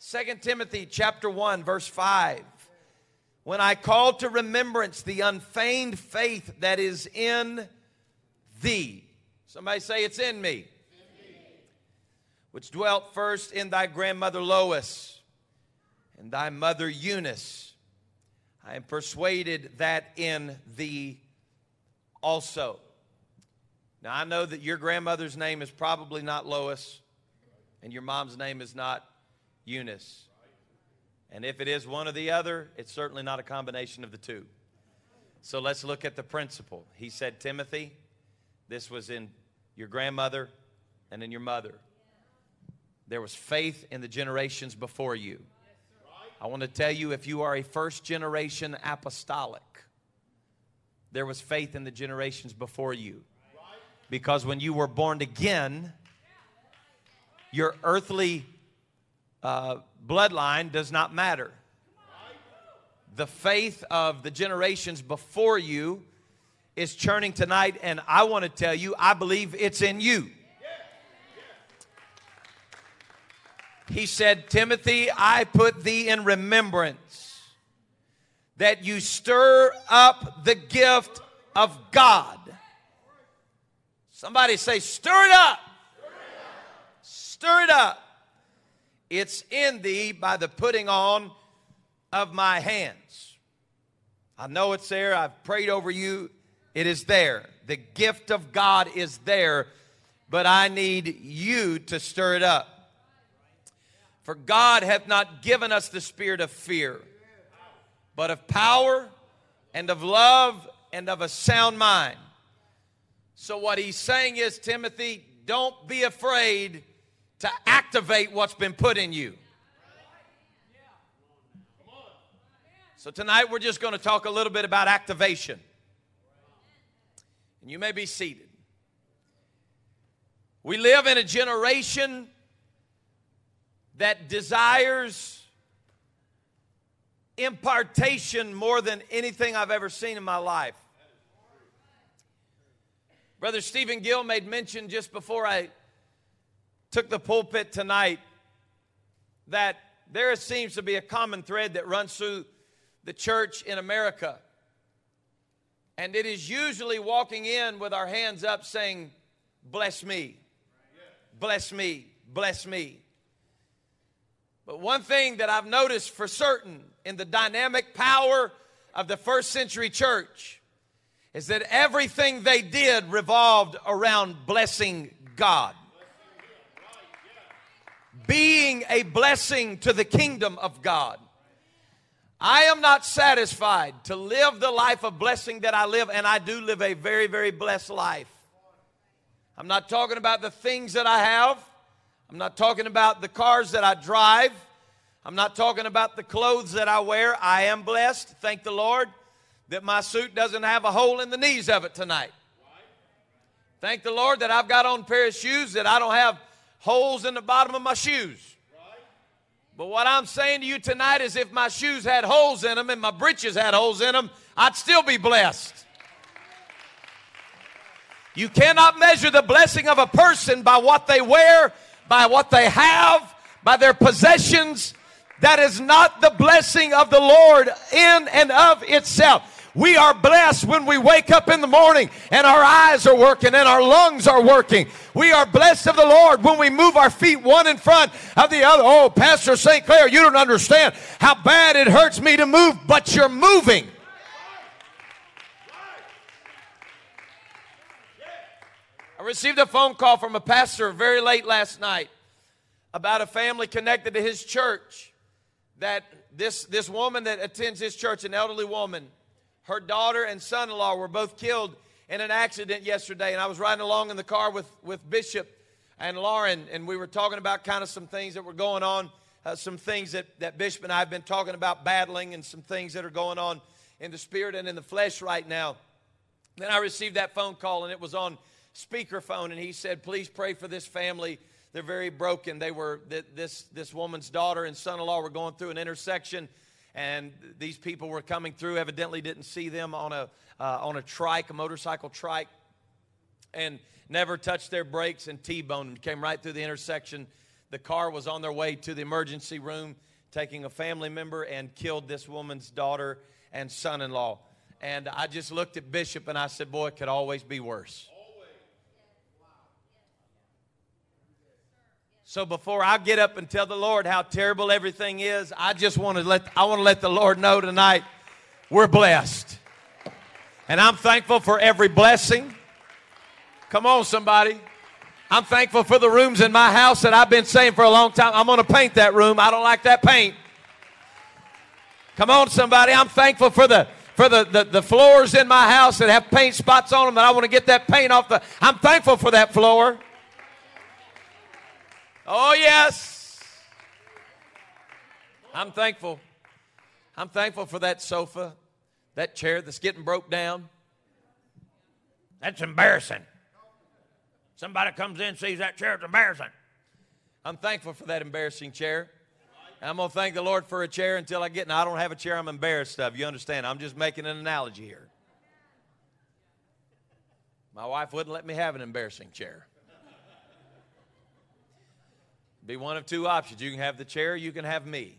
2 Timothy chapter 1 verse 5. When I call to remembrance the unfeigned faith that is in thee. Somebody say it's in me. Which dwelt first in thy grandmother Lois and thy mother Eunice. I am persuaded that in thee also. Now I know that your grandmother's name is probably not Lois and your mom's name is not Eunice. And if it is one or the other, it's certainly not a combination of the two. So let's look at the principle. He said, Timothy, this was in your grandmother and in your mother. There was faith in the generations before you. I want to tell you if you are a first generation apostolic, there was faith in the generations before you. Because when you were born again, your earthly uh, bloodline does not matter. The faith of the generations before you is churning tonight, and I want to tell you, I believe it's in you. He said, Timothy, I put thee in remembrance that you stir up the gift of God. Somebody say, stir it up. Stir it up. It's in thee by the putting on of my hands. I know it's there. I've prayed over you. It is there. The gift of God is there, but I need you to stir it up. For God hath not given us the spirit of fear, but of power and of love and of a sound mind. So, what he's saying is, Timothy, don't be afraid to activate what's been put in you. So, tonight we're just going to talk a little bit about activation. And you may be seated. We live in a generation that desires impartation more than anything I've ever seen in my life. Brother Stephen Gill made mention just before I took the pulpit tonight that there seems to be a common thread that runs through the church in America. And it is usually walking in with our hands up saying, Bless me, bless me, bless me. But one thing that I've noticed for certain in the dynamic power of the first century church is that everything they did revolved around blessing God being a blessing to the kingdom of God. I am not satisfied to live the life of blessing that I live, and I do live a very, very blessed life. I'm not talking about the things that I have. I'm not talking about the cars that I drive. I'm not talking about the clothes that I wear. I am blessed, thank the Lord, that my suit doesn't have a hole in the knees of it tonight. Thank the Lord that I've got on a pair of shoes that I don't have holes in the bottom of my shoes. But what I'm saying to you tonight is if my shoes had holes in them and my breeches had holes in them, I'd still be blessed. You cannot measure the blessing of a person by what they wear, by what they have, by their possessions. That is not the blessing of the Lord in and of itself. We are blessed when we wake up in the morning and our eyes are working and our lungs are working. We are blessed of the Lord when we move our feet one in front of the other. Oh, Pastor St. Clair, you don't understand how bad it hurts me to move, but you're moving. I received a phone call from a pastor very late last night about a family connected to his church that this, this woman that attends his church, an elderly woman, her daughter and son in law were both killed in an accident yesterday. And I was riding along in the car with, with Bishop and Lauren, and we were talking about kind of some things that were going on, uh, some things that, that Bishop and I have been talking about battling, and some things that are going on in the spirit and in the flesh right now. Then I received that phone call, and it was on speakerphone, and he said, Please pray for this family. They're very broken. They were, this, this woman's daughter and son in law were going through an intersection and these people were coming through evidently didn't see them on a uh, on a trike a motorcycle trike and never touched their brakes and t-boned came right through the intersection the car was on their way to the emergency room taking a family member and killed this woman's daughter and son in law. And I just looked at Bishop and I said, Boy, it could always be worse. So before I get up and tell the Lord how terrible everything is, I just want to let I want to let the Lord know tonight we're blessed. And I'm thankful for every blessing. Come on, somebody. I'm thankful for the rooms in my house that I've been saying for a long time. I'm going to paint that room. I don't like that paint. Come on, somebody. I'm thankful for the for the, the, the floors in my house that have paint spots on them that I want to get that paint off the. I'm thankful for that floor. Oh, yes. I'm thankful. I'm thankful for that sofa, that chair that's getting broke down. That's embarrassing. Somebody comes in, sees that chair, it's embarrassing. I'm thankful for that embarrassing chair. I'm going to thank the Lord for a chair until I get, and I don't have a chair I'm embarrassed of. You understand? I'm just making an analogy here. My wife wouldn't let me have an embarrassing chair. Be one of two options. You can have the chair, you can have me.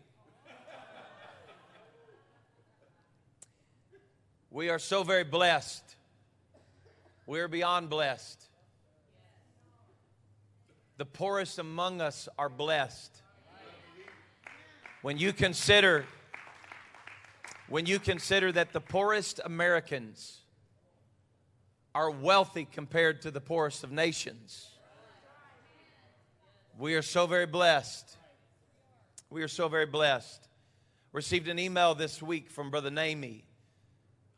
We are so very blessed. We are beyond blessed. The poorest among us are blessed. When you consider when you consider that the poorest Americans are wealthy compared to the poorest of nations. We are so very blessed. We are so very blessed. Received an email this week from Brother Nami,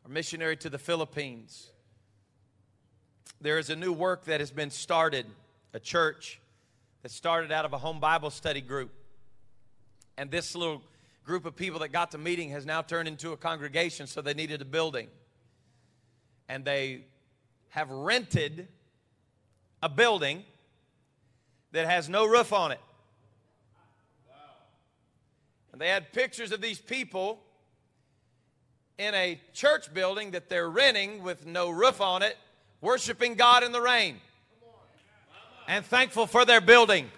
our missionary to the Philippines. There is a new work that has been started, a church that started out of a home Bible study group. And this little group of people that got to meeting has now turned into a congregation, so they needed a building. And they have rented a building that has no roof on it. And they had pictures of these people in a church building that they're renting with no roof on it, worshiping God in the rain. And thankful for their building.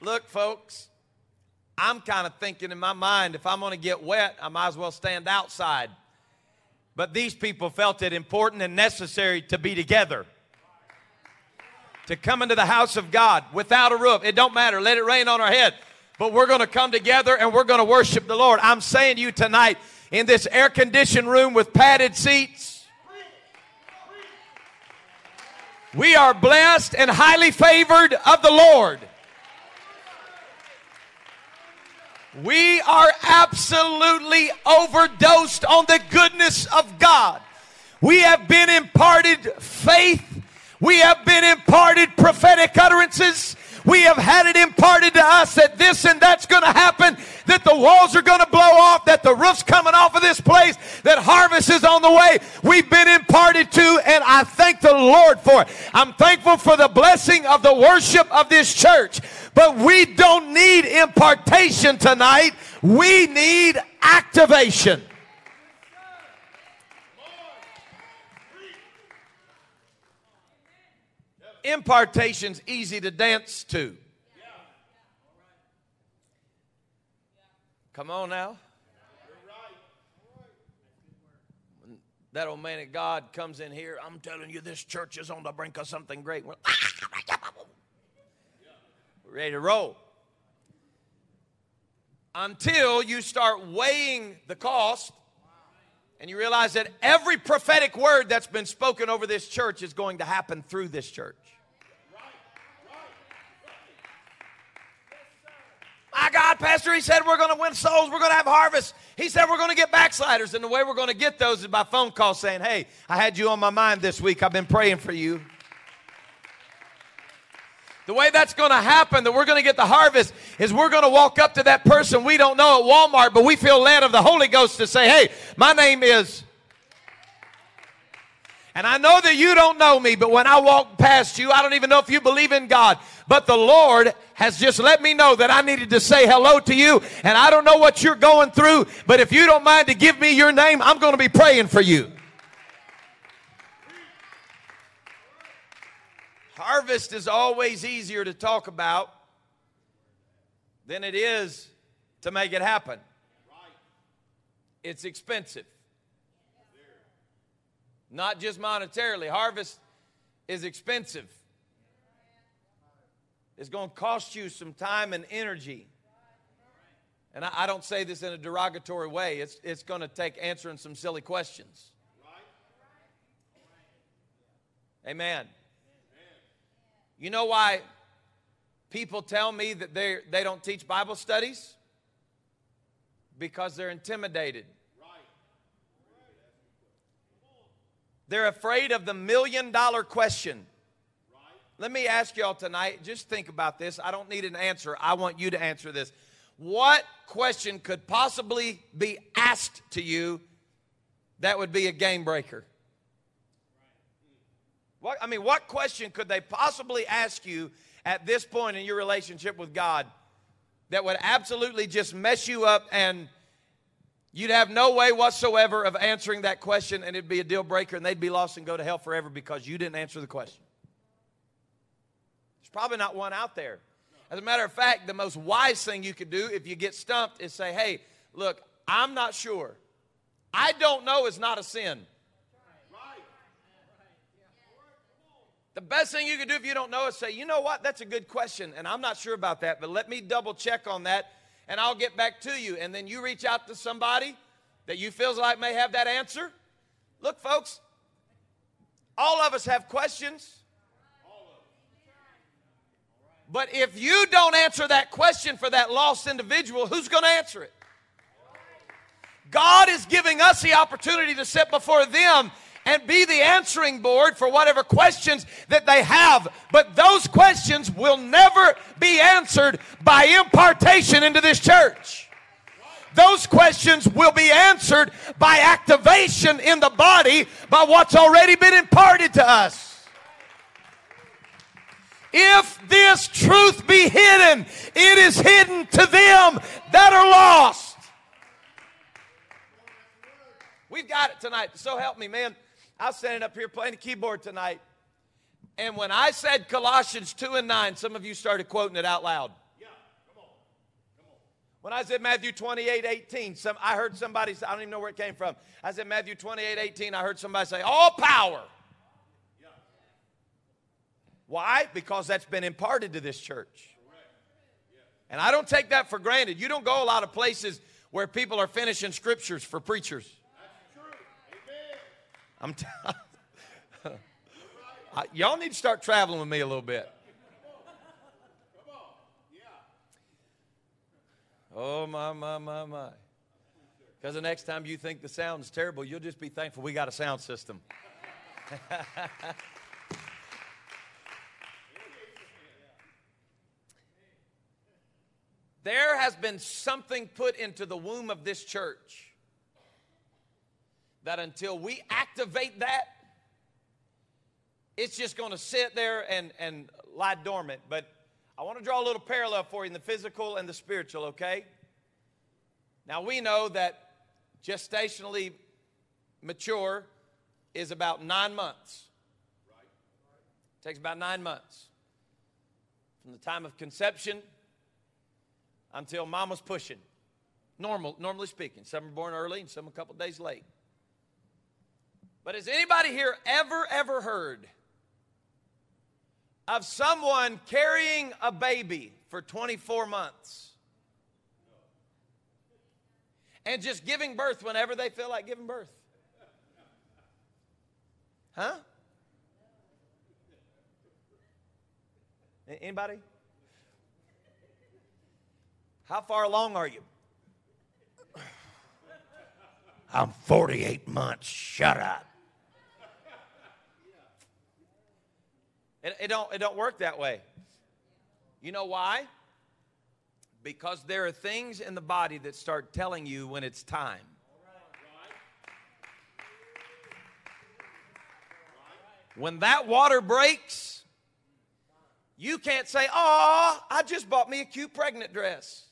Look, folks, I'm kind of thinking in my mind if I'm going to get wet, I might as well stand outside. But these people felt it important and necessary to be together. To come into the house of God without a roof. It don't matter. Let it rain on our head. But we're going to come together and we're going to worship the Lord. I'm saying to you tonight in this air conditioned room with padded seats. We are blessed and highly favored of the Lord. We are absolutely overdosed on the goodness of God. We have been imparted faith. We have been imparted prophetic utterances. We have had it imparted to us that this and that's going to happen, that the walls are going to blow off, that the roof's coming off of this place, that harvest is on the way. We've been imparted to, and I thank the Lord for it. I'm thankful for the blessing of the worship of this church. But we don't need impartation tonight. We need activation. Impartation's easy to dance to. Come on now. that old man of God comes in here, I'm telling you, this church is on the brink of something great. We're ready to roll. Until you start weighing the cost and you realize that every prophetic word that's been spoken over this church is going to happen through this church. My God, Pastor, he said we're going to win souls, we're going to have harvest. He said we're going to get backsliders, and the way we're going to get those is by phone call saying, Hey, I had you on my mind this week. I've been praying for you. The way that's going to happen, that we're going to get the harvest, is we're going to walk up to that person we don't know at Walmart, but we feel led of the Holy Ghost to say, Hey, my name is. And I know that you don't know me, but when I walk past you, I don't even know if you believe in God. But the Lord has just let me know that I needed to say hello to you. And I don't know what you're going through, but if you don't mind to give me your name, I'm going to be praying for you. Harvest is always easier to talk about than it is to make it happen. It's expensive. Not just monetarily. Harvest is expensive. It's going to cost you some time and energy. And I, I don't say this in a derogatory way, it's, it's going to take answering some silly questions. Amen. You know why people tell me that they, they don't teach Bible studies? Because they're intimidated. They're afraid of the million dollar question. Let me ask y'all tonight, just think about this. I don't need an answer. I want you to answer this. What question could possibly be asked to you that would be a game breaker? What, I mean, what question could they possibly ask you at this point in your relationship with God that would absolutely just mess you up and you'd have no way whatsoever of answering that question and it'd be a deal breaker and they'd be lost and go to hell forever because you didn't answer the question? There's probably not one out there. As a matter of fact, the most wise thing you could do if you get stumped is say, hey, look, I'm not sure. I don't know is not a sin. The best thing you could do if you don't know is say, you know what, that's a good question, and I'm not sure about that, but let me double check on that, and I'll get back to you. And then you reach out to somebody that you feels like may have that answer. Look, folks, all of us have questions. But if you don't answer that question for that lost individual, who's going to answer it? God is giving us the opportunity to sit before them and be the answering board for whatever questions that they have. But those questions will never be answered by impartation into this church. Those questions will be answered by activation in the body by what's already been imparted to us. If this truth be hidden, it is hidden to them that are lost. We've got it tonight. So help me, man. I was standing up here playing the keyboard tonight. And when I said Colossians 2 and 9, some of you started quoting it out loud. Yeah, come on. Come on. When I said Matthew 28, 18, some, I heard somebody say, I don't even know where it came from. I said Matthew 28, 18, I heard somebody say, all power. Yeah. Why? Because that's been imparted to this church. And I don't take that for granted. You don't go a lot of places where people are finishing scriptures for preachers. I'm t- I, y'all need to start traveling with me a little bit. Oh, my, my, my, my. Because the next time you think the sound's terrible, you'll just be thankful we got a sound system. there has been something put into the womb of this church that until we activate that, it's just going to sit there and, and lie dormant. But I want to draw a little parallel for you in the physical and the spiritual, okay? Now, we know that gestationally mature is about nine months. It takes about nine months from the time of conception until mama's pushing. Normal, normally speaking. Some are born early and some a couple days late. But has anybody here ever, ever heard of someone carrying a baby for 24 months and just giving birth whenever they feel like giving birth? Huh? Anybody? How far along are you? I'm 48 months. Shut up. It, it, don't, it don't work that way. You know why? Because there are things in the body that start telling you when it's time. When that water breaks, you can't say, Oh, I just bought me a cute pregnant dress.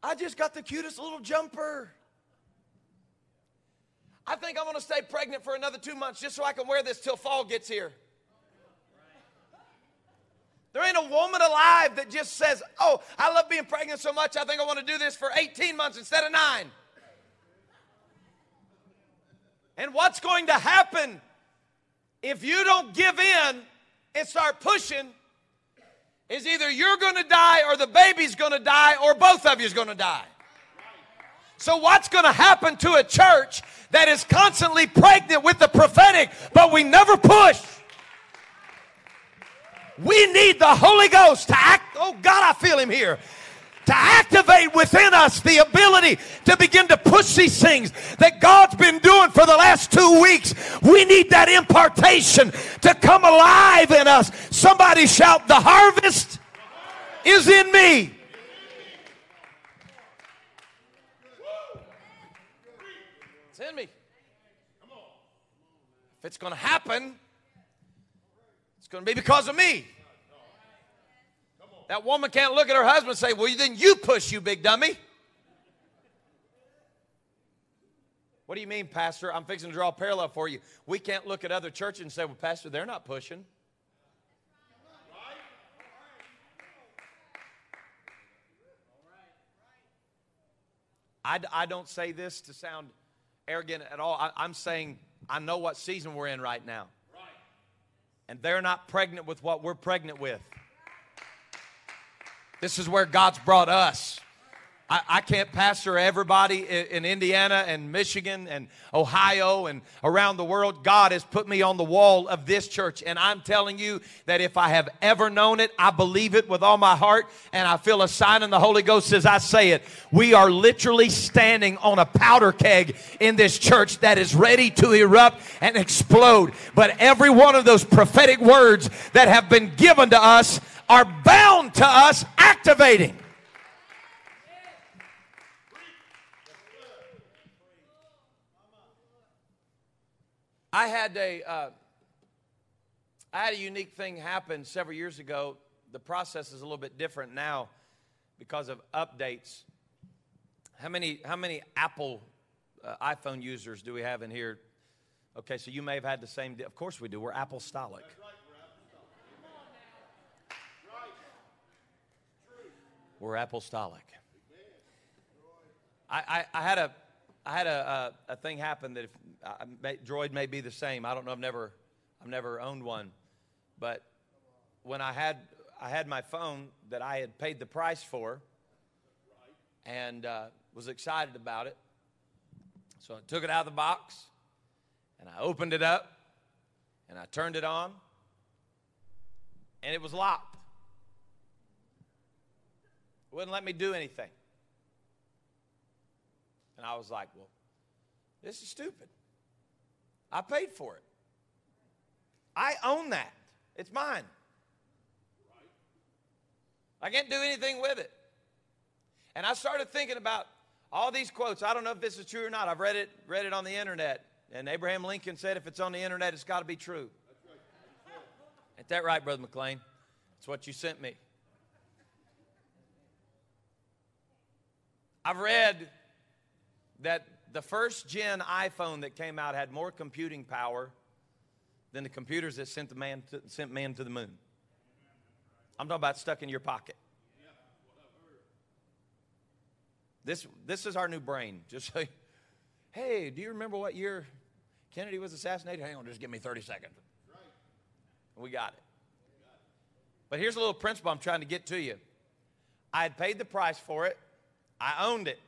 I just got the cutest little jumper. I think I'm going to stay pregnant for another two months just so I can wear this till fall gets here. There ain't a woman alive that just says, Oh, I love being pregnant so much, I think I want to do this for 18 months instead of nine. And what's going to happen if you don't give in and start pushing is either you're going to die or the baby's going to die or both of you's going to die. So what's going to happen to a church that is constantly pregnant with the prophetic but we never push? We need the Holy Ghost to act. Oh God, I feel him here to activate within us the ability to begin to push these things that God's been doing for the last two weeks. We need that impartation to come alive in us. Somebody shout, The harvest is in me. It's in me. If it's going to happen, it's going to be because of me. That woman can't look at her husband and say, Well, then you push, you big dummy. What do you mean, Pastor? I'm fixing to draw a parallel for you. We can't look at other churches and say, Well, Pastor, they're not pushing. I, I don't say this to sound arrogant at all. I, am saying I know what season we're in right now. And they're not pregnant with what we're pregnant with. This is where God's brought us. I, I can't pastor everybody in, in Indiana and Michigan and Ohio and around the world. God has put me on the wall of this church, and I'm telling you that if I have ever known it, I believe it with all my heart, and I feel a sign in the Holy Ghost as I say it. We are literally standing on a powder keg in this church that is ready to erupt and explode. But every one of those prophetic words that have been given to us are bound to us activating. I had a, uh, I had a unique thing happen several years ago. The process is a little bit different now because of updates. How many, how many Apple uh, iPhone users do we have in here? Okay, so you may have had the same. Of course we do. We're apostolic. We're apostolic. I, I, I had a I had a, a, a, thing happen that if uh, may, Droid may be the same. I don't know. I've never I've never owned one, but when I had I had my phone that I had paid the price for, and uh, was excited about it. So I took it out of the box, and I opened it up, and I turned it on, and it was locked wouldn't let me do anything. And I was like, well, this is stupid. I paid for it. I own that. It's mine. I can't do anything with it. And I started thinking about all these quotes. I don't know if this is true or not. I've read it, read it on the internet. And Abraham Lincoln said, if it's on the internet, it's got to be true. Ain't that right, Brother McLean? It's what you sent me. I've read that the first gen iPhone that came out had more computing power than the computers that sent, the man to, sent man to the moon. I'm talking about stuck in your pocket. This, this is our new brain. Just say, hey, do you remember what year Kennedy was assassinated? Hang on, just give me 30 seconds. We got it. But here's a little principle I'm trying to get to you. I had paid the price for it. I owned it.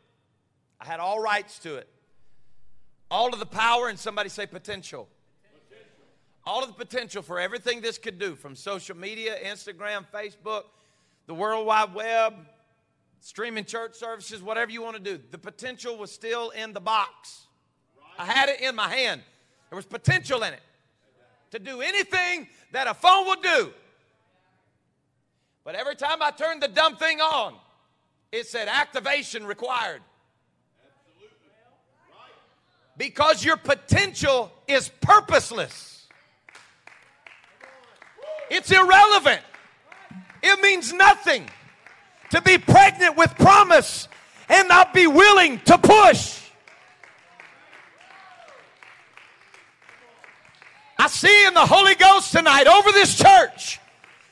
I had all rights to it. All of the power, and somebody say potential. potential. All of the potential for everything this could do from social media, Instagram, Facebook, the World Wide Web, streaming church services, whatever you want to do. The potential was still in the box. I had it in my hand. There was potential in it to do anything that a phone would do. But every time I turned the dumb thing on, it said activation required because your potential is purposeless. It's irrelevant. It means nothing to be pregnant with promise and not be willing to push. I see in the Holy Ghost tonight over this church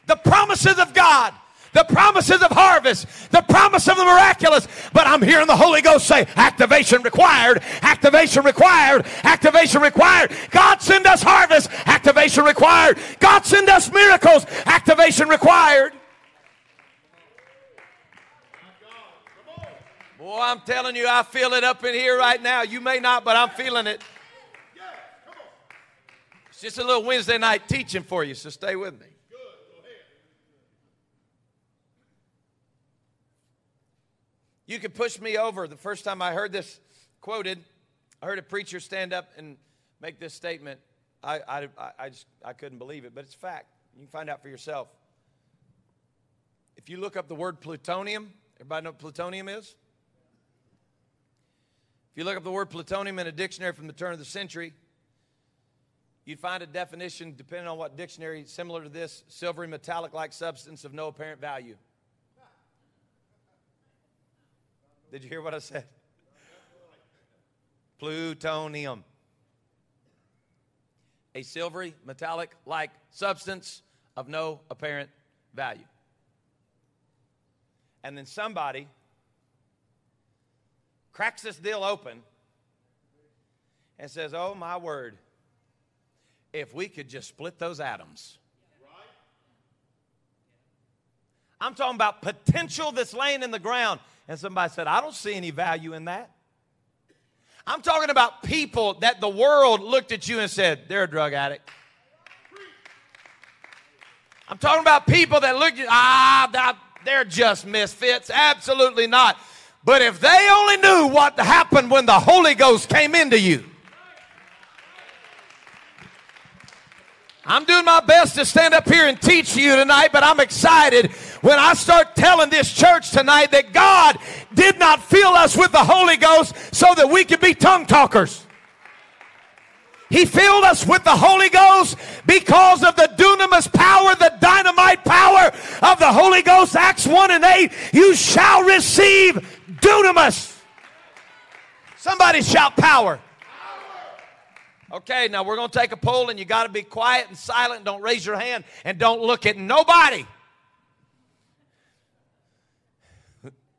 the promises of God the promises of harvest, the promise of the miraculous. But I'm hearing the Holy Ghost say, activation required, activation required, activation required. God send us harvest, activation required. God send us miracles, activation required. Boy, I'm telling you, I feel it up in here right now. You may not, but I'm feeling it. It's just a little Wednesday night teaching for you, so stay with me. You could push me over. The first time I heard this quoted, I heard a preacher stand up and make this statement. I, I, I, just I couldn't believe it, but it's fact. You can find out for yourself. If you look up the word plutonium, everybody know what plutonium is? If you look up the word plutonium in a dictionary from the turn of the century, you'd find a definition, depending on what dictionary, similar to this silvery metallic like substance of no apparent value. Did you hear what I said? Plutonium. A silvery, metallic like substance of no apparent value. And then somebody cracks this deal open and says, Oh, my word, if we could just split those atoms. I'm talking about potential that's laying in the ground. And somebody said, I don't see any value in that. I'm talking about people that the world looked at you and said, they're a drug addict. I'm talking about people that looked at, ah, they're just misfits. Absolutely not. But if they only knew what happened when the Holy Ghost came into you, I'm doing my best to stand up here and teach you tonight, but I'm excited when I start telling this church tonight that God did not fill us with the Holy Ghost so that we could be tongue talkers. He filled us with the Holy Ghost because of the dunamis power, the dynamite power of the Holy Ghost. Acts 1 and 8. You shall receive dunamis. Somebody shout power. Okay, now we're going to take a poll, and you got to be quiet and silent. Don't raise your hand and don't look at nobody.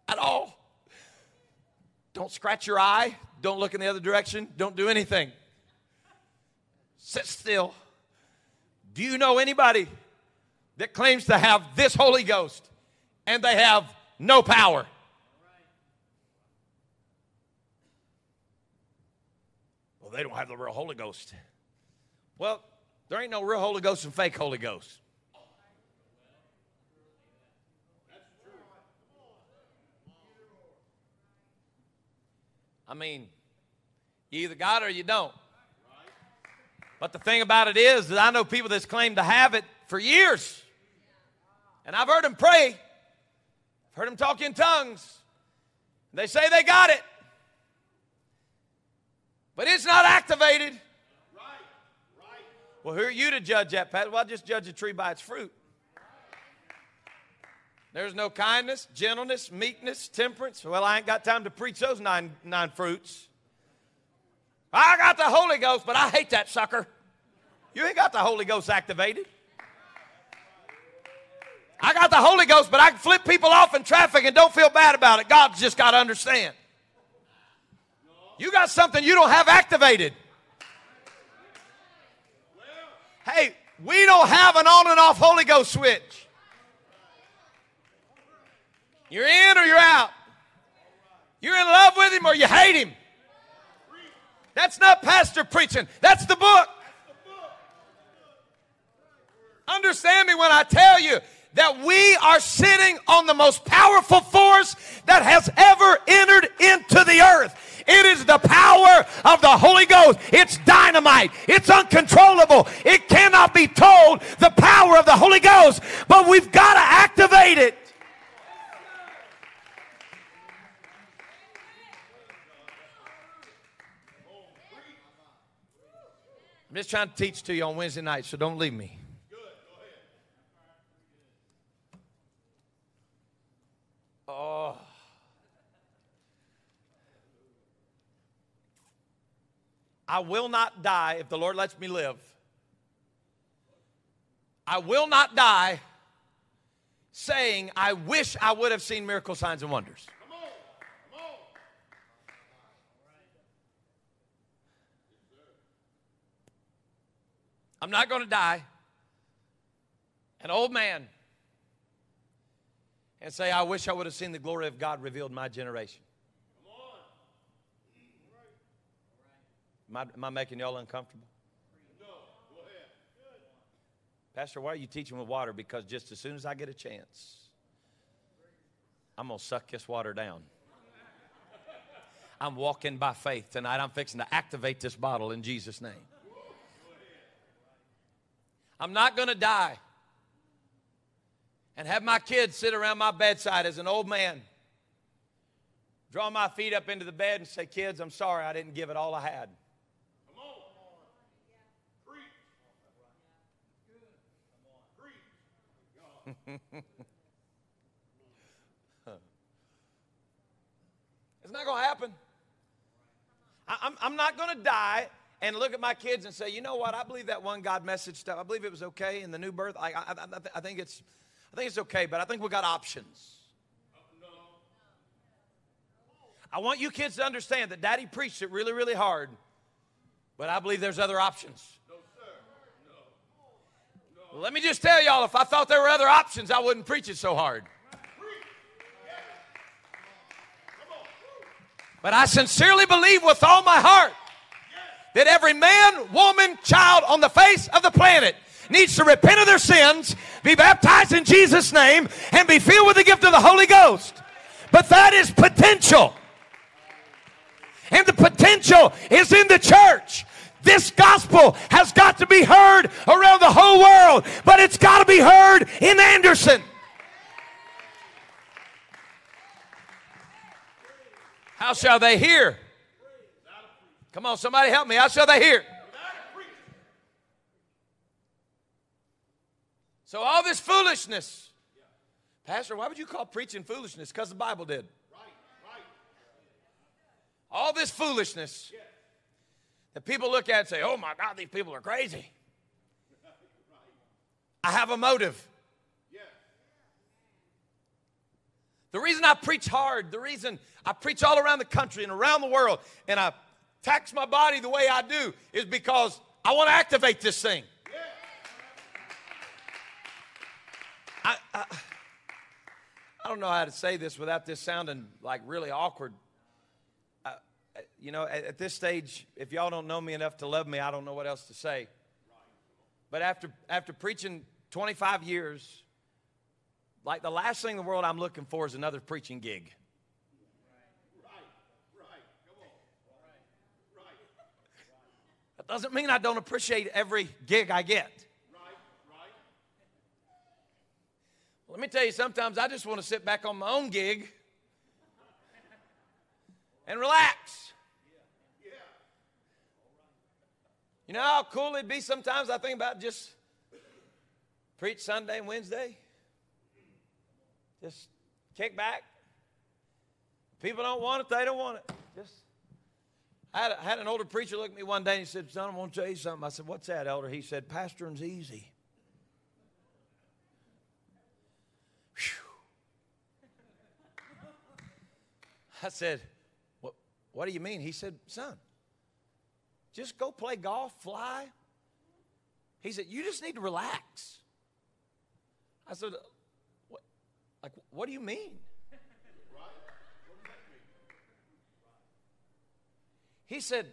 At all. Don't scratch your eye. Don't look in the other direction. Don't do anything. Sit still. Do you know anybody that claims to have this Holy Ghost and they have no power? Well, they don't have the real Holy Ghost. Well, there ain't no real Holy Ghost and fake Holy Ghost. I mean, you either got it or you don't. But the thing about it is that I know people that's claimed to have it for years. And I've heard them pray, I've heard them talk in tongues. They say they got it but it's not activated. Right, right. Well, who are you to judge that, Pat? Well, I'll just judge a tree by its fruit. There's no kindness, gentleness, meekness, temperance. Well, I ain't got time to preach those nine, nine fruits. I got the Holy Ghost, but I hate that sucker. You ain't got the Holy Ghost activated. I got the Holy Ghost, but I can flip people off in traffic and don't feel bad about it. God's just got to understand. You got something you don't have activated. Hey, we don't have an on and off Holy Ghost switch. You're in or you're out. You're in love with him or you hate him. That's not pastor preaching, that's the book. Understand me when I tell you that we are sitting on the most powerful force that has ever entered into the earth. It is the power of the Holy Ghost. It's dynamite. It's uncontrollable. It cannot be told the power of the Holy Ghost, but we've got to activate it. I'm just trying to teach to you on Wednesday night, so don't leave me. Good. Go ahead. Oh. I will not die if the Lord lets me live I will not die saying, I wish I would have seen miracle signs and wonders. I'm not going to die an old man and say, I wish I would have seen the glory of God revealed in my generation. Am I, am I making y'all uncomfortable? No. Go ahead. Good. Pastor, why are you teaching with water? Because just as soon as I get a chance, I'm going to suck this water down. I'm walking by faith tonight. I'm fixing to activate this bottle in Jesus' name. I'm not going to die and have my kids sit around my bedside as an old man, draw my feet up into the bed and say, Kids, I'm sorry I didn't give it all I had. it's not going to happen. I, I'm, I'm not going to die and look at my kids and say, you know what? I believe that one God message stuff. I believe it was okay in the new birth. I, I, I, I think it's, I think it's okay, but I think we got options. I want you kids to understand that Daddy preached it really, really hard, but I believe there's other options. Let me just tell y'all, if I thought there were other options, I wouldn't preach it so hard. But I sincerely believe with all my heart that every man, woman, child on the face of the planet needs to repent of their sins, be baptized in Jesus' name, and be filled with the gift of the Holy Ghost. But that is potential. And the potential is in the church. This gospel has got to be heard around the whole world, but it's got to be heard in Anderson. How shall they hear? Come on, somebody help me. How shall they hear? So, all this foolishness. Pastor, why would you call preaching foolishness? Because the Bible did. All this foolishness that people look at and say, oh my God, these people are crazy. I have a motive. The reason I preach hard, the reason I preach all around the country and around the world, and I tax my body the way I do, is because I want to activate this thing. I, I, I don't know how to say this without this sounding like really awkward you know, at, at, this stage, if y'all don't know me enough to love me, I don't know what else to say. But after, after preaching 25 years, like the last thing in the world I'm looking for is another preaching gig. That doesn't mean I don't appreciate every gig I get. Right, right. Let me tell you, sometimes I just want to sit back on my own gig and relax. You know how cool it'd be sometimes? I think about just preach Sunday and Wednesday. Just kick back. People don't want it, they don't want it. Just I had, had an older preacher look at me one day and he said, Son, I want to tell you something. I said, What's that, elder? He said, Pastoring's easy. I said, what, what do you mean? He said, Son, just go play golf, fly. He said, You just need to relax. I said, What, like, what do you mean? He said,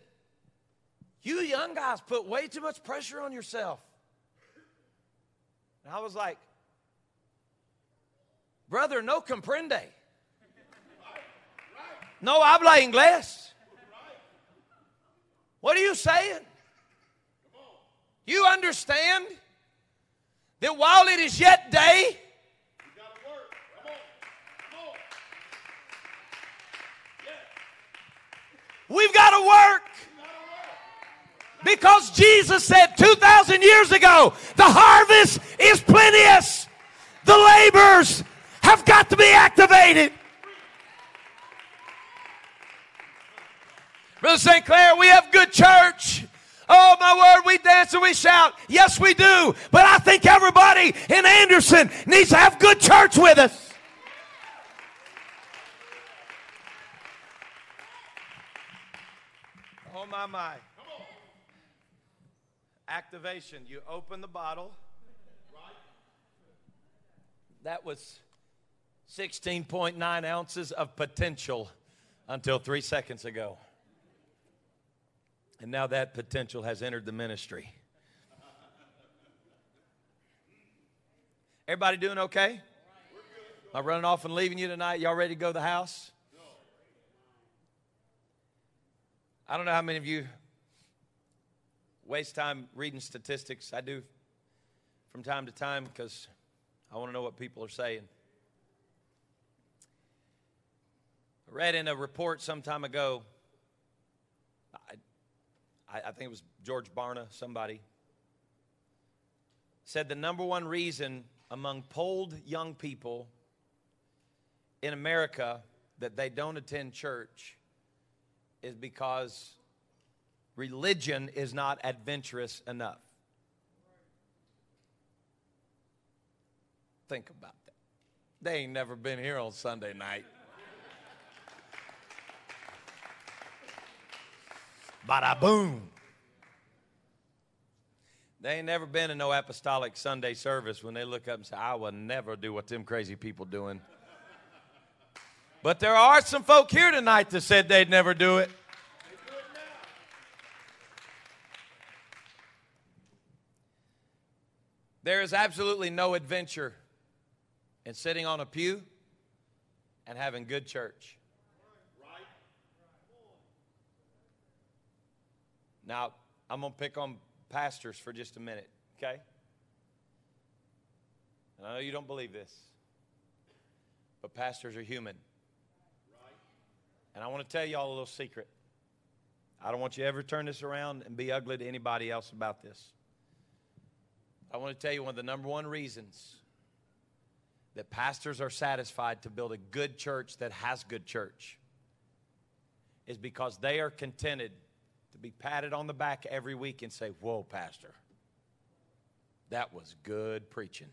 You young guys put way too much pressure on yourself. And I was like, Brother, no comprende. No habla inglés. What are you saying? You understand that while it is yet day, we've got to work. Because Jesus said 2,000 years ago, the harvest is plenteous. The labors have got to be activated. Brother St. Clair, we have good church. Oh, my word, we dance and we shout. Yes, we do. But I think everybody in Anderson needs to have good church with us. Oh, my, my. Activation. You open the bottle. That was 16.9 ounces of potential until three seconds ago. And now that potential has entered the ministry. Everybody doing okay? Am I running off and leaving you tonight? Y'all ready to go to the house? I don't know how many of you waste time reading statistics. I do from time to time because I want to know what people are saying. I read in a report some time ago, I, I think it was George Barna, somebody, said the number one reason among polled young people in America that they don't attend church is because religion is not adventurous enough. Think about that. They ain't never been here on Sunday night. Bada boom. They ain't never been in no apostolic Sunday service when they look up and say, I will never do what them crazy people doing. But there are some folk here tonight that said they'd never do it. There is absolutely no adventure in sitting on a pew and having good church. Now, I'm going to pick on pastors for just a minute, okay? And I know you don't believe this, but pastors are human. And I want to tell y'all a little secret. I don't want you to ever turn this around and be ugly to anybody else about this. I want to tell you one of the number one reasons that pastors are satisfied to build a good church that has good church is because they are contented to be patted on the back every week and say, Whoa, Pastor, that was good preaching.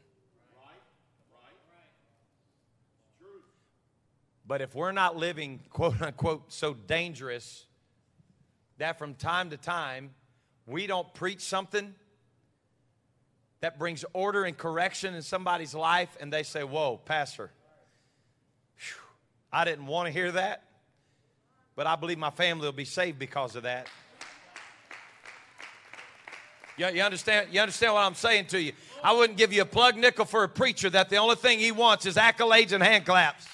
But if we're not living, quote unquote, so dangerous that from time to time we don't preach something that brings order and correction in somebody's life, and they say, Whoa, Pastor, whew, I didn't want to hear that, but I believe my family will be saved because of that. You, you, understand, you understand what I'm saying to you? I wouldn't give you a plug nickel for a preacher that the only thing he wants is accolades and hand claps.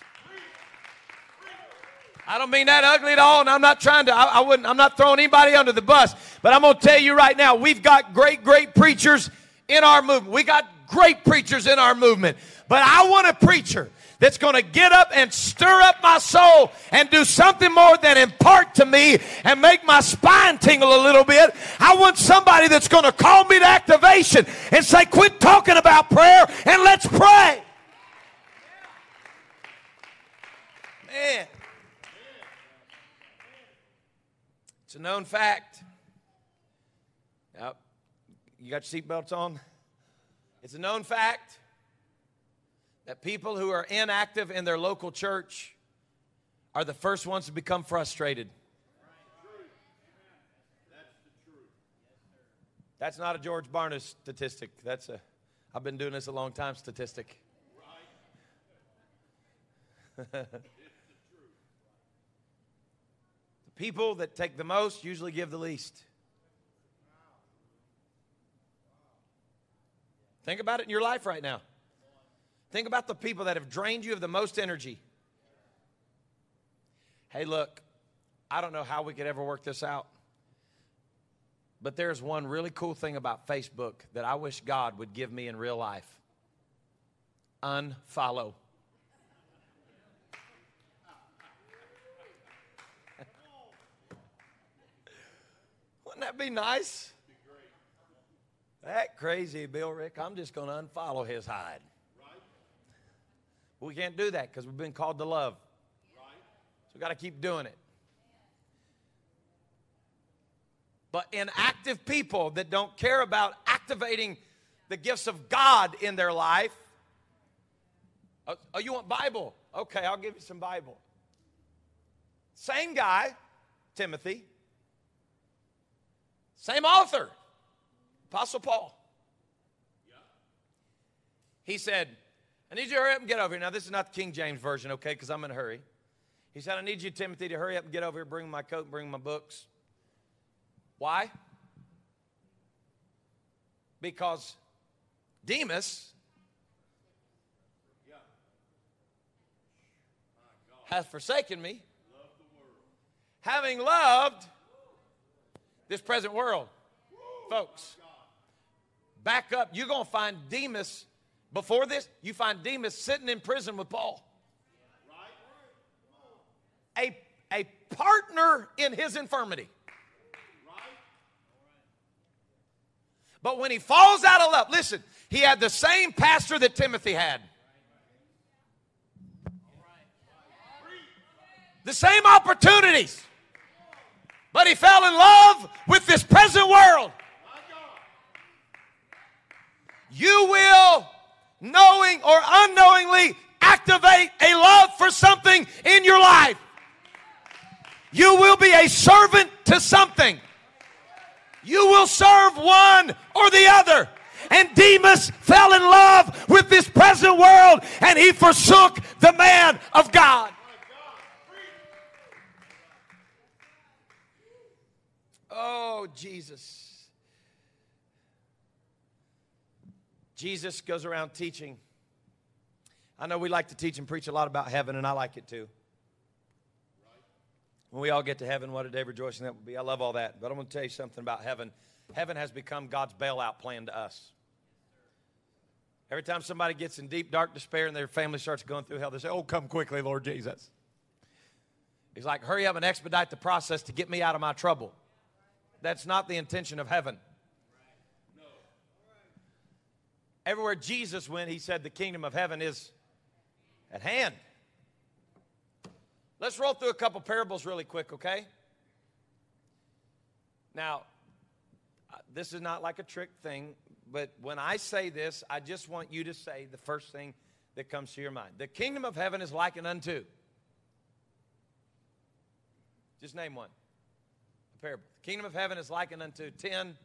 I don't mean that ugly at all, and I'm not trying to, I, I wouldn't, I'm not throwing anybody under the bus, but I'm going to tell you right now, we've got great, great preachers in our movement. We got great preachers in our movement. But I want a preacher that's going to get up and stir up my soul and do something more than impart to me and make my spine tingle a little bit. I want somebody that's going to call me to activation and say, quit talking about prayer and let's pray. Man. It's a known fact. Yep. You got your seatbelts on? It's a known fact that people who are inactive in their local church are the first ones to become frustrated. That's not a George Barna statistic. That's a I've been doing this a long time statistic. people that take the most usually give the least. Think about it in your life right now. Think about the people that have drained you of the most energy. Hey, look, I don't know how we could ever work this out, but there's one really cool thing about Facebook that I wish God would give me in real life unfollow. Wouldn't that be nice? That crazy Bill Rick, I'm just going to unfollow his hide. Right. We can't do that because we've been called to love. Right. So we've got to keep doing it. But inactive people that don't care about activating the gifts of God in their life. Oh, oh, you want Bible? Okay, I'll give you some Bible. Same guy, Timothy. Same author, Apostle Paul. He said, I need you to hurry up and get over here. Now, this is not the King James Version, okay, because I'm in a hurry. He said, I need you, Timothy, to hurry up and get over here, bring my coat, bring my books. Why? Because Demas hath forsaken me, having loved this present world. Folks, back up. You're going to find Demas before this, you find Demas sitting in prison with Paul. A, a partner in his infirmity. But when he falls out of love, listen, he had the same pastor that Timothy had. The same opportunities. But he fell in love with this present world. You will, knowing or unknowingly, activate a love for something in your life. You will be a servant to something. You will serve one or the other. And Demas fell in love with this present world and he forsook the man of God. Oh, Jesus. Jesus goes around teaching. I know we like to teach and preach a lot about heaven, and I like it too. When we all get to heaven, what a day of rejoicing that will be. I love all that. But I'm going to tell you something about heaven. Heaven has become God's bailout plan to us. Every time somebody gets in deep, dark despair and their family starts going through hell, they say, Oh, come quickly, Lord Jesus. He's like, Hurry up and expedite the process to get me out of my trouble. That's not the intention of heaven. No. Everywhere Jesus went, he said, The kingdom of heaven is at hand. Let's roll through a couple parables really quick, okay? Now, uh, this is not like a trick thing, but when I say this, I just want you to say the first thing that comes to your mind. The kingdom of heaven is likened unto. Just name one. A parable. The kingdom of heaven is likened unto ten.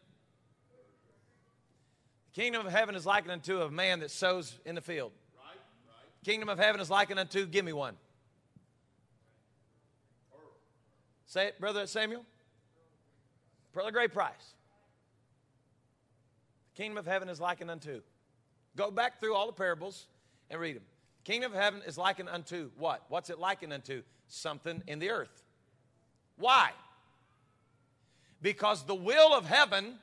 The kingdom of heaven is likened unto a man that sows in the field. Right, right. Kingdom of heaven is likened unto, give me one. Say it, Brother Samuel. Pearl of great price. The kingdom of heaven is likened unto. Go back through all the parables and read them. The Kingdom of heaven is likened unto what? What's it likened unto? Something in the earth. Why? Because the will of heaven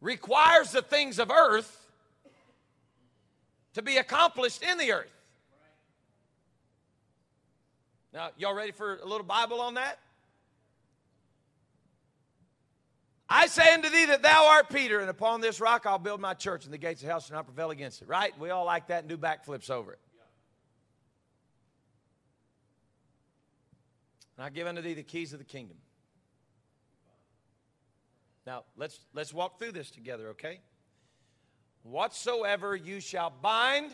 requires the things of earth to be accomplished in the earth. Now, y'all ready for a little Bible on that? I say unto thee that thou art Peter, and upon this rock I'll build my church, and the gates of hell shall not prevail against it. Right? We all like that and do backflips over it. And I give unto thee the keys of the kingdom. Now, let's, let's walk through this together, okay? Whatsoever you shall bind,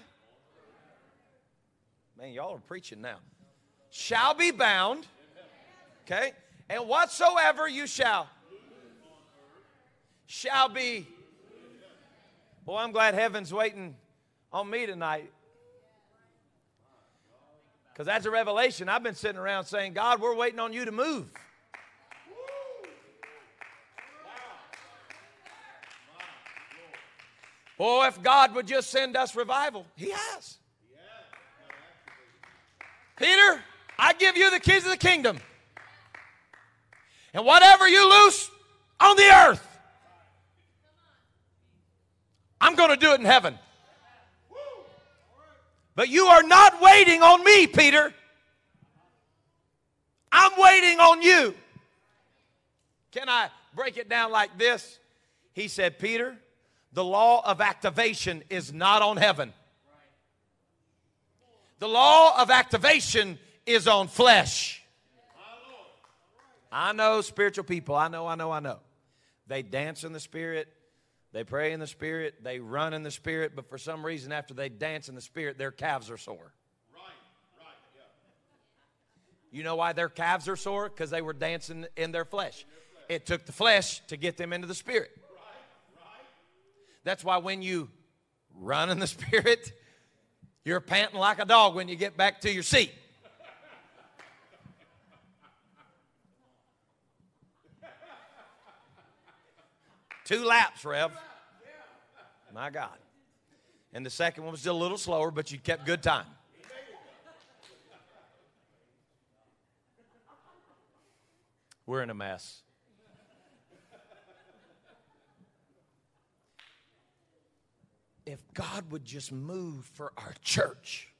man, y'all are preaching now shall be bound. Okay? And whatsoever you shall shall be. Boy, I'm glad heaven's waiting on me tonight. Because that's a revelation. I've been sitting around saying, God, we're waiting on you to move. Boy, if God would just send us revival, He has. Peter, I give you the keys of the kingdom. And whatever you loose on the earth, I'm going to do it in heaven. But you are not waiting on me, Peter. I'm waiting on you. Can I break it down like this? He said, Peter, the law of activation is not on heaven. The law of activation is on flesh. I know spiritual people. I know, I know, I know. They dance in the spirit, they pray in the spirit, they run in the spirit, but for some reason, after they dance in the spirit, their calves are sore. You know why their calves are sore? Because they were dancing in their flesh. It took the flesh to get them into the spirit. That's why when you run in the spirit, you're panting like a dog when you get back to your seat. Two laps, Rev. My God. And the second one was a little slower, but you kept good time. We're in a mess. If God would just move for our church,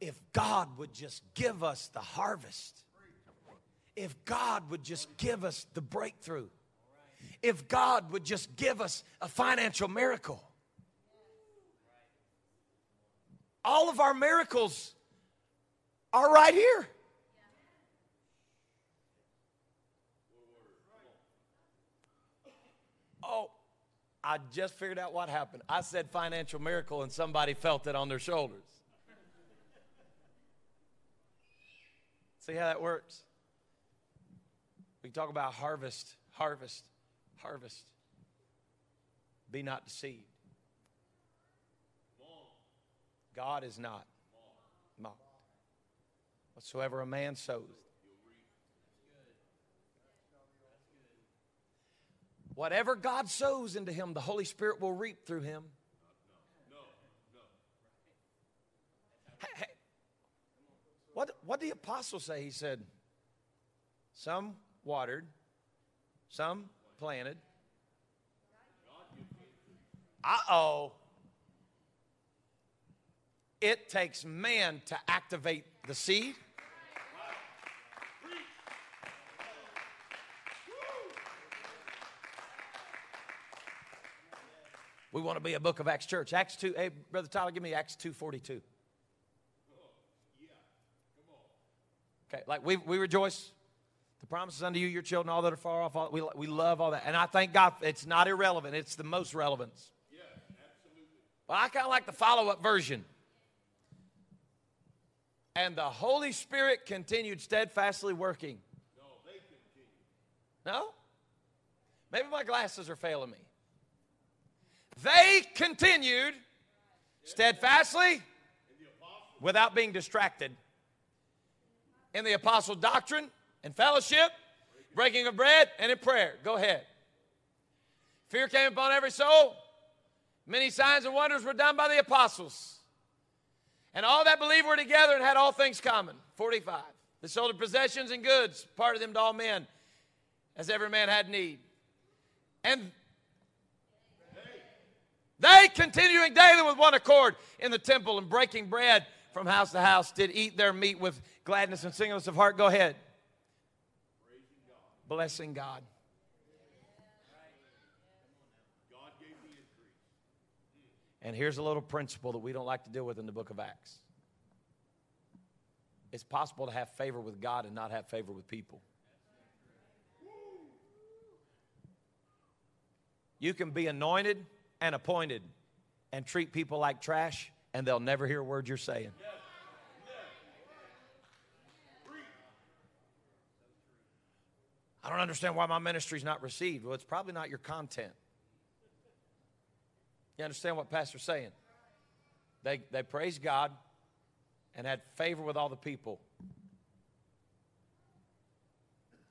if God would just give us the harvest, if God would just give us the breakthrough, if God would just give us a financial miracle. All of our miracles are right here. Oh, I just figured out what happened. I said financial miracle, and somebody felt it on their shoulders. See how that works? We talk about harvest, harvest, harvest. Be not deceived. God is not mocked. Whatsoever a man sows, Whatever God sows into him, the Holy Spirit will reap through him. No, Hey, hey, what, what did the apostle say? He said, Some watered, some planted. Uh oh. It takes man to activate the seed. We want to be a book of Acts church. Acts 2, hey, Brother Tyler, give me Acts 2.42. Okay, like we, we rejoice. The promises unto you, your children, all that are far off, all, we, we love all that. And I thank God it's not irrelevant, it's the most relevance. Yeah, absolutely. But I kind of like the follow up version. And the Holy Spirit continued steadfastly working. No, they continued. No? Maybe my glasses are failing me. They continued steadfastly without being distracted in the apostle doctrine and fellowship, breaking of bread, and in prayer. Go ahead. Fear came upon every soul. Many signs and wonders were done by the apostles. And all that believed were together and had all things common. 45. They sold their possessions and goods, parted them to all men, as every man had need. And they, continuing daily with one accord in the temple and breaking bread from house to house, did eat their meat with gladness and singleness of heart. Go ahead. God. Blessing God. And here's a little principle that we don't like to deal with in the book of Acts. It's possible to have favor with God and not have favor with people. You can be anointed and appointed and treat people like trash, and they'll never hear a word you're saying. I don't understand why my ministry's not received. Well, it's probably not your content. You understand what Pastor's saying? They, they praised God and had favor with all the people.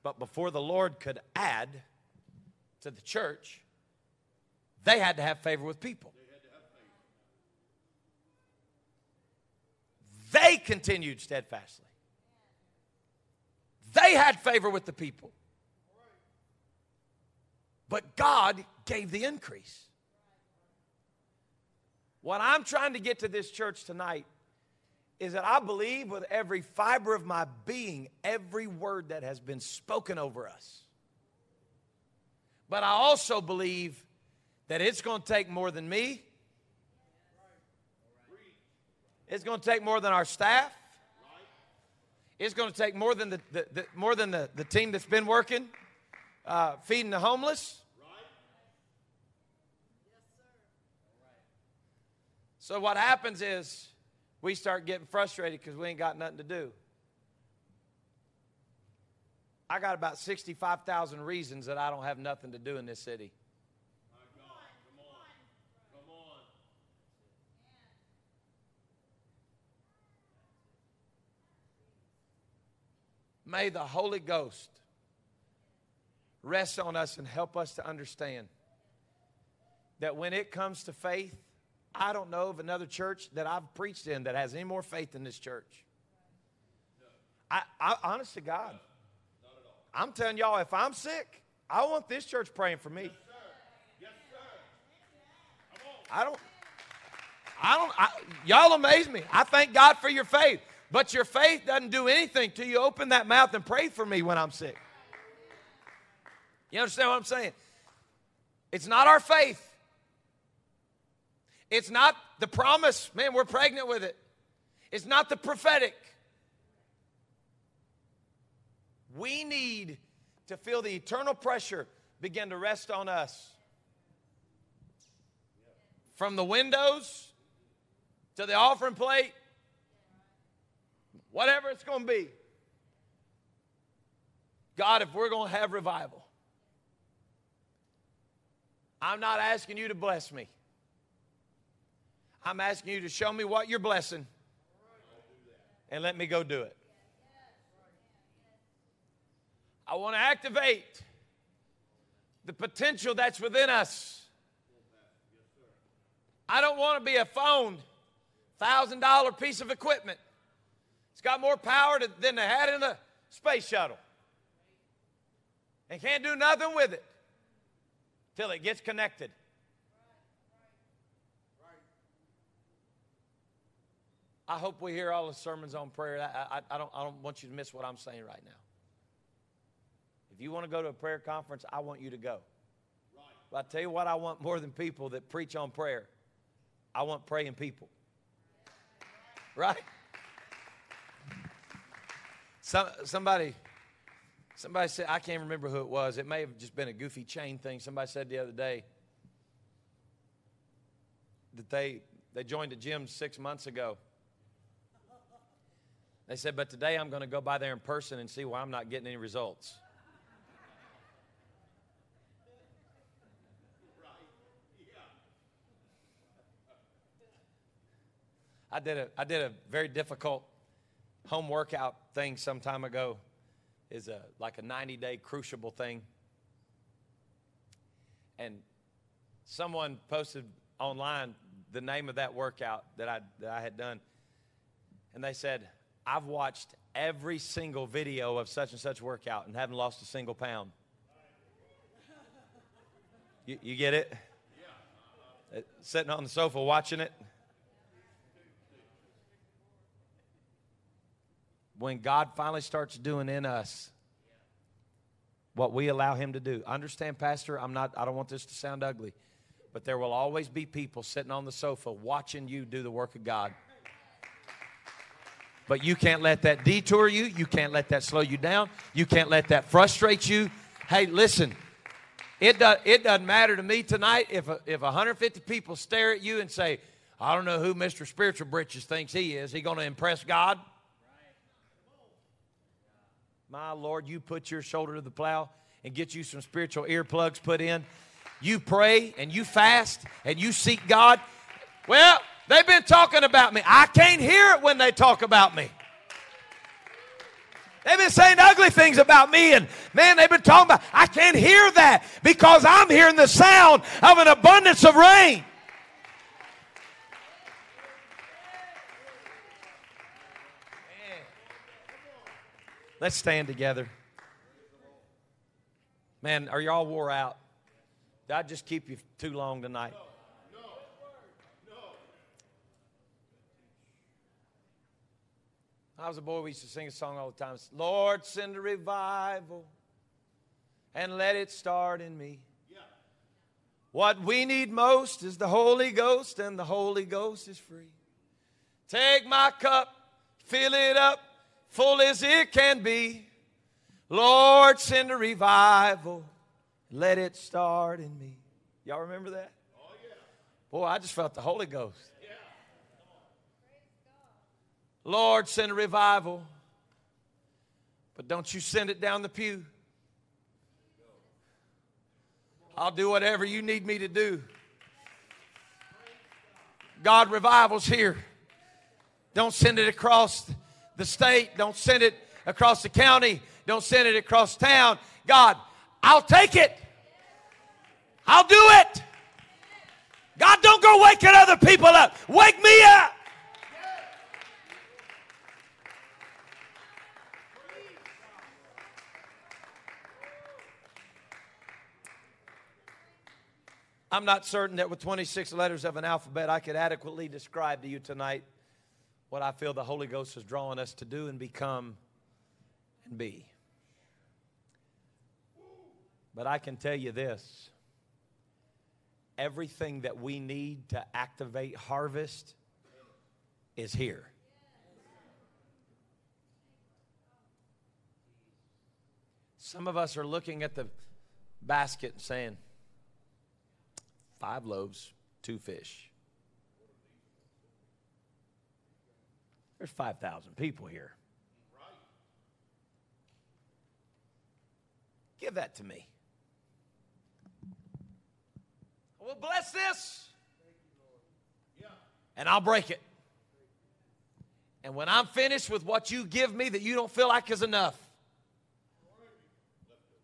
But before the Lord could add to the church, they had to have favor with people. They continued steadfastly. They had favor with the people. But God gave the increase. What I'm trying to get to this church tonight is that I believe with every fiber of my being every word that has been spoken over us. But I also believe that it's going to take more than me. It's going to take more than our staff. It's going to take more than the, the, the more than the, the team that's been working, uh, feeding the homeless. So what happens is we start getting frustrated because we ain't got nothing to do. I got about 65,000 reasons that I don't have nothing to do in this city. May the Holy Ghost rest on us and help us to understand that when it comes to faith, I don't know of another church that I've preached in that has any more faith than this church. I, I honest to God, I'm telling y'all, if I'm sick, I want this church praying for me. I don't, I don't, I, y'all amaze me. I thank God for your faith. But your faith doesn't do anything till you open that mouth and pray for me when I'm sick. You understand what I'm saying? It's not our faith. It's not the promise, man, we're pregnant with it. It's not the prophetic. We need to feel the eternal pressure begin to rest on us. From the windows to the offering plate whatever it's going to be. God, if we're going to have revival, I'm not asking you to bless me. I'm asking you to show me what you're blessing and let me go do it. I want to activate the potential that's within us. I don't want to be a phone, $1,000 piece of equipment. It's got more power to, than they had in the space shuttle. And can't do nothing with it till it gets connected. I hope we hear all the sermons on prayer. I, I, I, don't, I don't want you to miss what I'm saying right now. If you want to go to a prayer conference, I want you to go. But I tell you what, I want more than people that preach on prayer. I want praying people. Right? Some, somebody, somebody said, I can't remember who it was. It may have just been a goofy chain thing. Somebody said the other day that they, they joined a gym six months ago. They said, but today I'm going to go by there in person and see why I'm not getting any results. I did a, I did a very difficult home workout thing some time ago is a like a 90 day crucible thing. And someone posted online the name of that workout that I, that I had done. And they said i've watched every single video of such and such workout and haven't lost a single pound. You, you get it? Uh, sitting on the sofa watching it when God finally starts doing in us what we allow him to do. Understand, Pastor, I'm not I don't want this to sound ugly, but there will always be people sitting on the sofa watching you do the work of God. But you can't let that detour you. You can't let that slow you down. You can't let that frustrate you. Hey, listen, it, do, it doesn't matter to me tonight if, if 150 people stare at you and say, I don't know who Mr. Spiritual Britches thinks he is. He going to impress God? My Lord, you put your shoulder to the plow and get you some spiritual earplugs put in. You pray and you fast and you seek God. Well, they've been talking about me. I can't hear it when they talk about me. They've been saying ugly things about me, and man, they've been talking about. I can't hear that because I'm hearing the sound of an abundance of rain. Let's stand together. Man, are y'all wore out? Did I just keep you too long tonight? No, no. I was a boy, we used to sing a song all the time. Lord, send a revival and let it start in me. What we need most is the Holy Ghost, and the Holy Ghost is free. Take my cup, fill it up full as it can be. Lord, send a revival. Let it start in me. Y'all remember that? Oh, yeah. Boy, I just felt the Holy Ghost. Yeah. Lord, send a revival. But don't you send it down the pew. I'll do whatever you need me to do. God, revival's here. Don't send it across the state. Don't send it across the county. Don't send it across town. God, I'll take it. I'll do it. God, don't go waking other people up. Wake me up. I'm not certain that with 26 letters of an alphabet, I could adequately describe to you tonight what I feel the Holy Ghost is drawing us to do and become and be. But I can tell you this everything that we need to activate harvest is here. Some of us are looking at the basket and saying, five loaves, two fish. There's 5,000 people here. Give that to me. Well, bless this. And I'll break it. And when I'm finished with what you give me that you don't feel like is enough,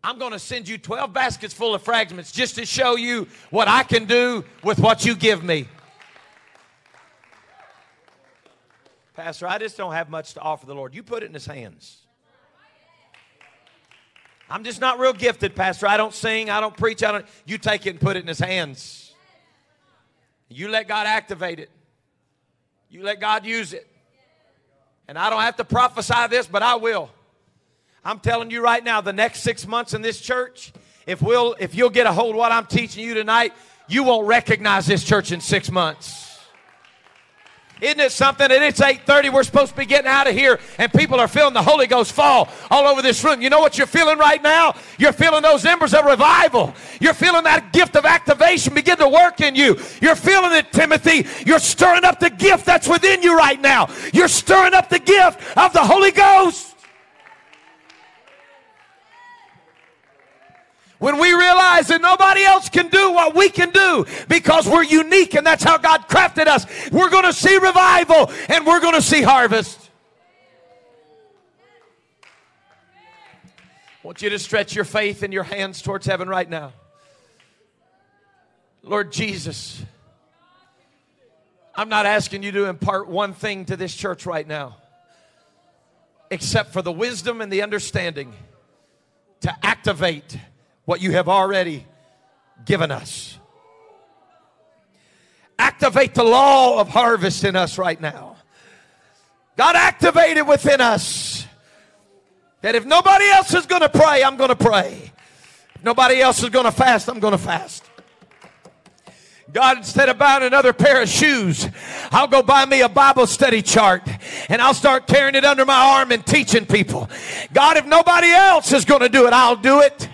I'm going to send you 12 baskets full of fragments just to show you what I can do with what you give me. Pastor, I just don't have much to offer the Lord. You put it in His hands. I'm just not real gifted, Pastor. I don't sing, I don't preach, I don't. You take it and put it in His hands. You let God activate it. You let God use it. And I don't have to prophesy this, but I will. I'm telling you right now, the next six months in this church, if we'll if you'll get a hold of what I'm teaching you tonight, you won't recognize this church in six months. Isn't it something that it's 8:30 we're supposed to be getting out of here and people are feeling the Holy Ghost fall all over this room. You know what you're feeling right now? You're feeling those embers of revival. You're feeling that gift of activation begin to work in you. You're feeling it, Timothy. You're stirring up the gift that's within you right now. You're stirring up the gift of the Holy Ghost. When we realize that nobody else can do what we can do because we're unique and that's how God crafted us, we're going to see revival and we're going to see harvest. I want you to stretch your faith and your hands towards heaven right now. Lord Jesus, I'm not asking you to impart one thing to this church right now, except for the wisdom and the understanding to activate what you have already given us. Activate the law of harvest in us right now. God, activate it within us. That if nobody else is going to pray, I'm going to pray. If nobody else is going to fast, I'm going to fast. God, instead of buying another pair of shoes, I'll go buy me a Bible study chart and I'll start carrying it under my arm and teaching people. God, if nobody else is going to do it, I'll do it.